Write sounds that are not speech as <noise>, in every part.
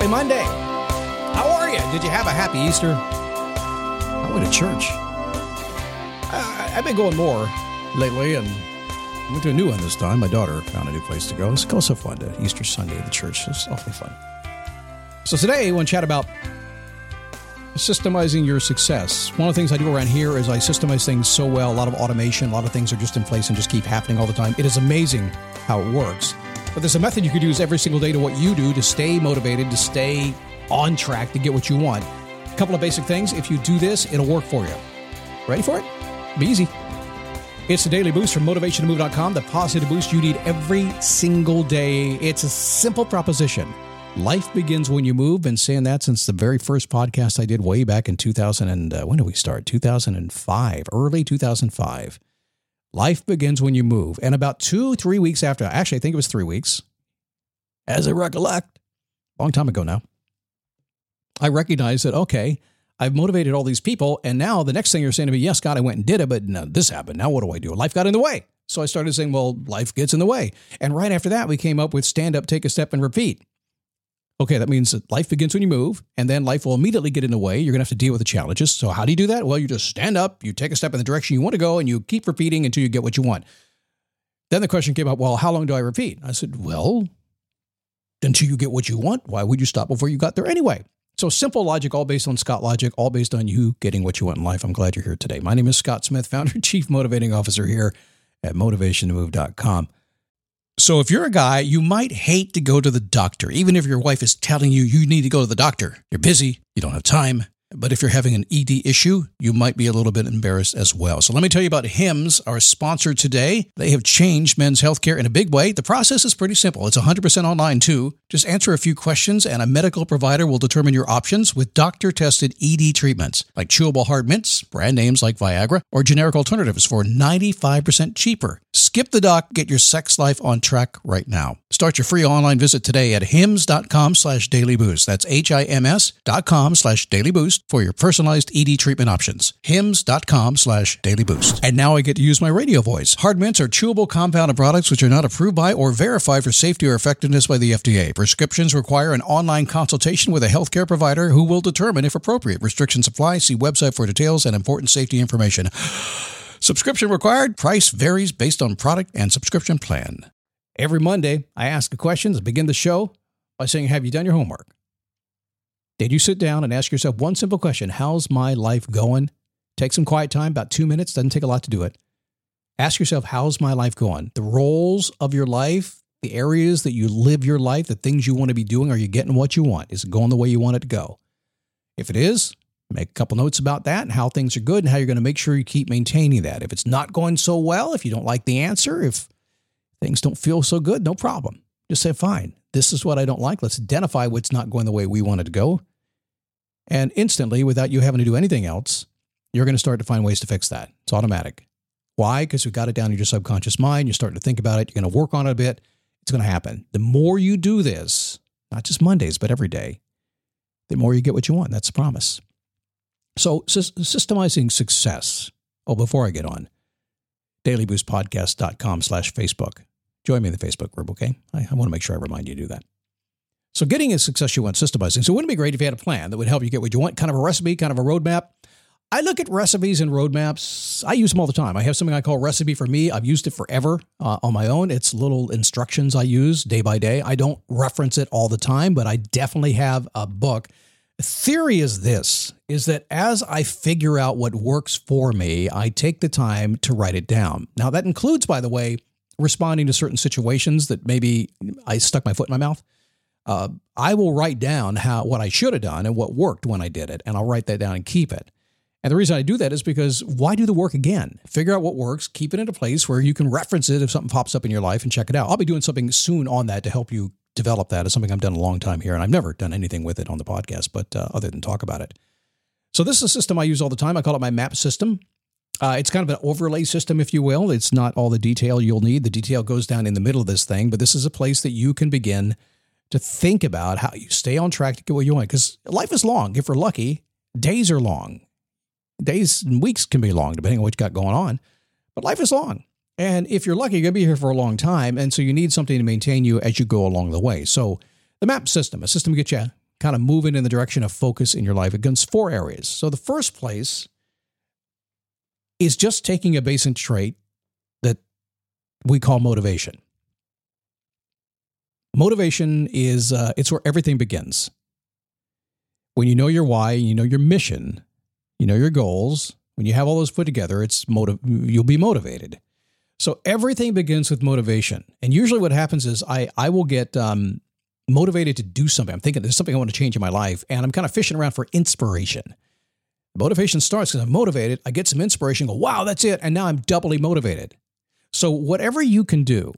Happy, Monday. How are you? Did you have a happy Easter? I went to church. I, I've been going more lately, and went to a new one this time. My daughter found a new place to go. It's also fun to Easter Sunday at the church. It's awfully fun. So today, I want to chat about systemizing your success. One of the things I do around here is I systemize things so well. A lot of automation, a lot of things are just in place and just keep happening all the time. It is amazing how it works. But there's a method you could use every single day to what you do to stay motivated, to stay on track, to get what you want. A couple of basic things. If you do this, it'll work for you. Ready for it? Be easy. It's the daily boost from motivationtomove.com, the positive boost you need every single day. It's a simple proposition. Life begins when you move. Been saying that since the very first podcast I did way back in 2000 and uh, when did we start? 2005, early 2005. Life begins when you move. And about two, three weeks after, actually, I think it was three weeks, as I recollect, long time ago now, I recognized that, okay, I've motivated all these people. And now the next thing you're saying to me, yes, God, I went and did it, but now this happened. Now what do I do? Life got in the way. So I started saying, well, life gets in the way. And right after that, we came up with stand up, take a step, and repeat. Okay, that means that life begins when you move, and then life will immediately get in the way. You're going to have to deal with the challenges. So, how do you do that? Well, you just stand up, you take a step in the direction you want to go, and you keep repeating until you get what you want. Then the question came up well, how long do I repeat? I said, well, until you get what you want. Why would you stop before you got there anyway? So, simple logic, all based on Scott logic, all based on you getting what you want in life. I'm glad you're here today. My name is Scott Smith, founder chief motivating officer here at motivationtomove.com. So, if you're a guy, you might hate to go to the doctor, even if your wife is telling you you need to go to the doctor. You're busy, you don't have time. But if you're having an ED issue, you might be a little bit embarrassed as well. So let me tell you about HIMS, our sponsor today. They have changed men's healthcare in a big way. The process is pretty simple. It's 100% online too. Just answer a few questions and a medical provider will determine your options with doctor-tested ED treatments like chewable hard mints, brand names like Viagra, or generic alternatives for 95% cheaper. Skip the doc, get your sex life on track right now. Start your free online visit today at hims.com slash daily boost. That's H-I-M-S dot com slash daily boost for your personalized ED treatment options. hims.com slash daily boost. And now I get to use my radio voice. Hard mints are chewable compounded products which are not approved by or verified for safety or effectiveness by the FDA. Prescriptions require an online consultation with a healthcare provider who will determine if appropriate. Restrictions apply. See website for details and important safety information. <sighs> Subscription required. Price varies based on product and subscription plan. Every Monday, I ask a question to begin the show by saying, Have you done your homework? Did you sit down and ask yourself one simple question How's my life going? Take some quiet time, about two minutes, doesn't take a lot to do it. Ask yourself, How's my life going? The roles of your life, the areas that you live your life, the things you want to be doing, are you getting what you want? Is it going the way you want it to go? If it is, make a couple notes about that and how things are good and how you're going to make sure you keep maintaining that. If it's not going so well, if you don't like the answer, if things don't feel so good, no problem. Just say, fine, this is what I don't like. Let's identify what's not going the way we want it to go. And instantly, without you having to do anything else, you're going to start to find ways to fix that. It's automatic. Why? Because we've got it down in your subconscious mind. You're starting to think about it. You're going to work on it a bit. It's going to happen. The more you do this, not just Mondays, but every day, the more you get what you want. That's the promise. So, systemizing success. Oh, before I get on, dailyboostpodcast.com slash Facebook. join me in the Facebook group, okay? I, I want to make sure I remind you to do that. So, getting a success you want, systemizing. So, wouldn't it be great if you had a plan that would help you get what you want, kind of a recipe, kind of a roadmap? I look at recipes and roadmaps. I use them all the time. I have something I call recipe for me. I've used it forever uh, on my own. It's little instructions I use day by day. I don't reference it all the time, but I definitely have a book. theory is this is that as I figure out what works for me, I take the time to write it down. Now that includes by the way responding to certain situations that maybe I stuck my foot in my mouth. Uh, I will write down how what I should have done and what worked when I did it, and I'll write that down and keep it. And the reason I do that is because why do the work again? Figure out what works, keep it in a place where you can reference it if something pops up in your life and check it out. I'll be doing something soon on that to help you develop that. It's something I've done a long time here, and I've never done anything with it on the podcast, but uh, other than talk about it. So this is a system I use all the time. I call it my map system. Uh, it's kind of an overlay system, if you will. It's not all the detail you'll need. The detail goes down in the middle of this thing, but this is a place that you can begin to think about how you stay on track to get what you want. Because life is long. If we're lucky, days are long days and weeks can be long, depending on what you got going on. But life is long. And if you're lucky, you're going to be here for a long time. And so you need something to maintain you as you go along the way. So the map system, a system to get you kind of moving in the direction of focus in your life against four areas. So the first place is just taking a basic trait that we call motivation. Motivation is uh, it's where everything begins. When you know your why, you know your mission, you know your goals. When you have all those put together, it's motive. You'll be motivated. So everything begins with motivation. And usually, what happens is I I will get um, motivated to do something. I'm thinking there's something I want to change in my life, and I'm kind of fishing around for inspiration. Motivation starts because I'm motivated. I get some inspiration. Go, wow, that's it, and now I'm doubly motivated. So whatever you can do,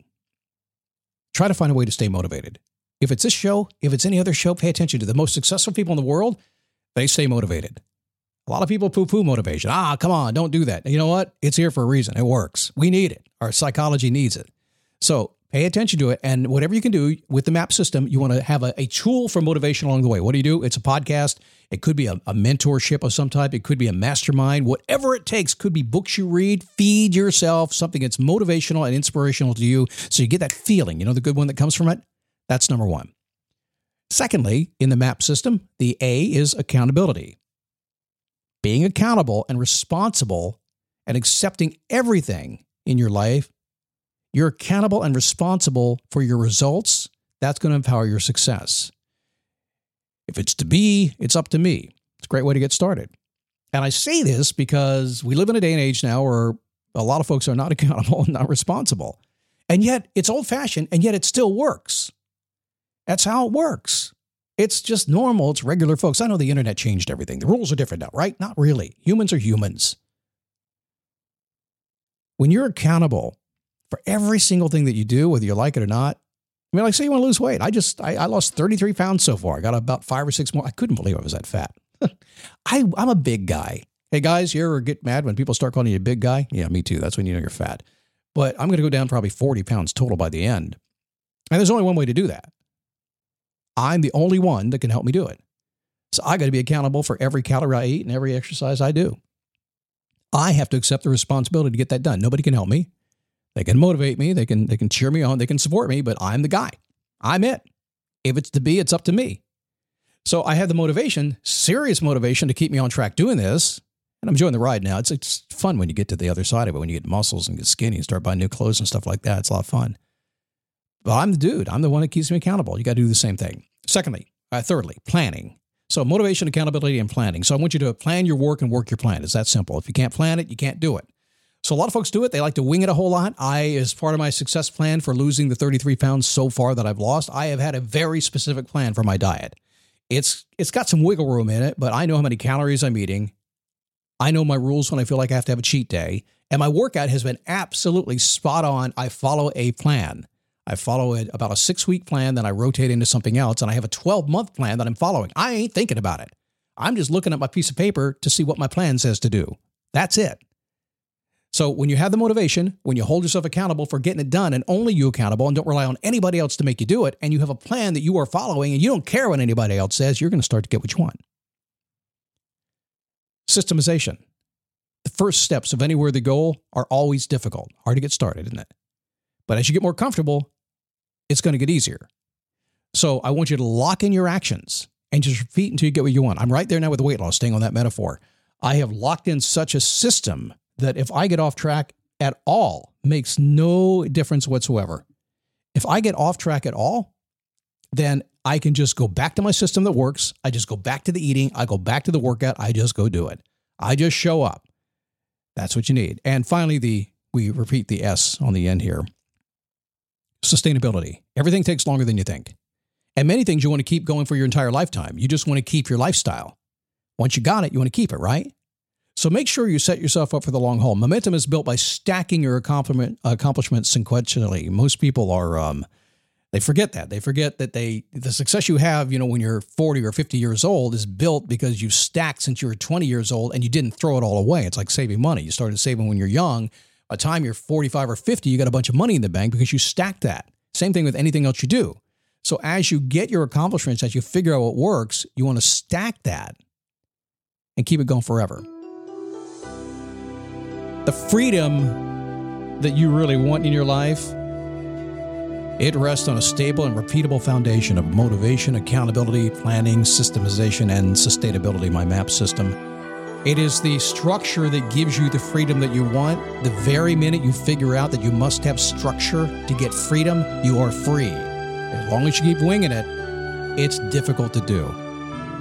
try to find a way to stay motivated. If it's this show, if it's any other show, pay attention to the most successful people in the world. They stay motivated. A lot of people poo poo motivation. Ah, come on, don't do that. You know what? It's here for a reason. It works. We need it. Our psychology needs it. So pay attention to it. And whatever you can do with the map system, you want to have a, a tool for motivation along the way. What do you do? It's a podcast. It could be a, a mentorship of some type. It could be a mastermind. Whatever it takes, could be books you read. Feed yourself something that's motivational and inspirational to you so you get that feeling, you know, the good one that comes from it. That's number one. Secondly, in the map system, the A is accountability being accountable and responsible and accepting everything in your life, you're accountable and responsible for your results. That's going to empower your success. If it's to be, it's up to me. It's a great way to get started. And I say this because we live in a day and age now where a lot of folks are not <laughs> accountable and not responsible. And yet it's old fashioned, and yet it still works. That's how it works. It's just normal. It's regular folks. I know the internet changed everything. The rules are different now, right? Not really. Humans are humans. When you're accountable for every single thing that you do, whether you like it or not, I mean, like say you want to lose weight. I just I, I lost 33 pounds so far. I got about five or six more. I couldn't believe I was that fat. <laughs> I, I'm a big guy. Hey guys, you ever get mad when people start calling you a big guy? Yeah, me too. That's when you know you're fat. But I'm going to go down probably 40 pounds total by the end. And there's only one way to do that. I'm the only one that can help me do it. So I got to be accountable for every calorie I eat and every exercise I do. I have to accept the responsibility to get that done. Nobody can help me. They can motivate me, they can they can cheer me on, they can support me, but I'm the guy. I'm it. If it's to be, it's up to me. So I have the motivation, serious motivation to keep me on track doing this. And I'm enjoying the ride now. It's it's fun when you get to the other side of it, when you get muscles and get skinny and start buying new clothes and stuff like that. It's a lot of fun. But I'm the dude. I'm the one that keeps me accountable. You got to do the same thing. Secondly, uh, thirdly, planning. So motivation, accountability, and planning. So I want you to plan your work and work your plan. It's that simple. If you can't plan it, you can't do it. So a lot of folks do it. They like to wing it a whole lot. I, as part of my success plan for losing the 33 pounds so far that I've lost, I have had a very specific plan for my diet. It's it's got some wiggle room in it, but I know how many calories I'm eating. I know my rules when I feel like I have to have a cheat day, and my workout has been absolutely spot on. I follow a plan. I follow it about a six week plan, then I rotate into something else, and I have a 12 month plan that I'm following. I ain't thinking about it. I'm just looking at my piece of paper to see what my plan says to do. That's it. So when you have the motivation, when you hold yourself accountable for getting it done and only you accountable and don't rely on anybody else to make you do it, and you have a plan that you are following and you don't care what anybody else says, you're going to start to get what you want. Systemization. The first steps of any worthy goal are always difficult, hard to get started, isn't it? But as you get more comfortable, it's going to get easier. So I want you to lock in your actions and just repeat until you get what you want. I'm right there now with weight loss, staying on that metaphor. I have locked in such a system that if I get off track at all, makes no difference whatsoever. If I get off track at all, then I can just go back to my system that works. I just go back to the eating. I go back to the workout. I just go do it. I just show up. That's what you need. And finally, the we repeat the S on the end here. Sustainability. Everything takes longer than you think. And many things you want to keep going for your entire lifetime. You just want to keep your lifestyle. Once you got it, you want to keep it, right? So make sure you set yourself up for the long haul. Momentum is built by stacking your accomplishments sequentially. Most people are um, they forget that. They forget that they the success you have, you know, when you're 40 or 50 years old is built because you've stacked since you were 20 years old and you didn't throw it all away. It's like saving money. You started saving when you're young. By the time you're 45 or 50, you got a bunch of money in the bank because you stacked that. Same thing with anything else you do. So as you get your accomplishments, as you figure out what works, you want to stack that and keep it going forever. The freedom that you really want in your life, it rests on a stable and repeatable foundation of motivation, accountability, planning, systemization, and sustainability, my MAP system. It is the structure that gives you the freedom that you want. The very minute you figure out that you must have structure to get freedom, you are free. As long as you keep winging it, it's difficult to do.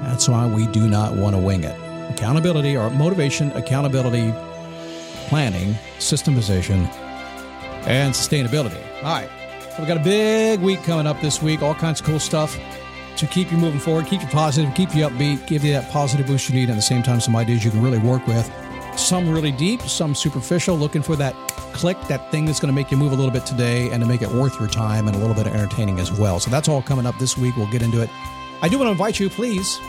That's why we do not want to wing it. Accountability or motivation, accountability, planning, systemization, and sustainability. All right. We've got a big week coming up this week, all kinds of cool stuff to keep you moving forward, keep you positive, keep you upbeat, give you that positive boost you need, and at the same time, some ideas you can really work with. Some really deep, some superficial, looking for that click, that thing that's going to make you move a little bit today and to make it worth your time and a little bit of entertaining as well. So that's all coming up this week. We'll get into it. I do want to invite you, please,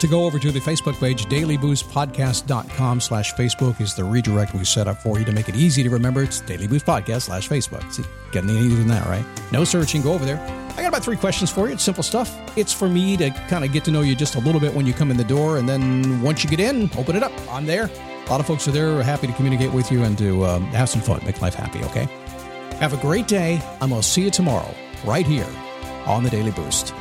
to go over to the Facebook page, dailyboostpodcast.com slash Facebook is the redirect we set up for you to make it easy to remember. It's Daily Boost Podcast slash Facebook. See, getting any easier than that, right? No searching. Go over there. I got about three questions for you. It's simple stuff. It's for me to kind of get to know you just a little bit when you come in the door. And then once you get in, open it up. I'm there. A lot of folks are there, happy to communicate with you and to um, have some fun, make life happy, okay? Have a great day. I'm going to see you tomorrow right here on the Daily Boost.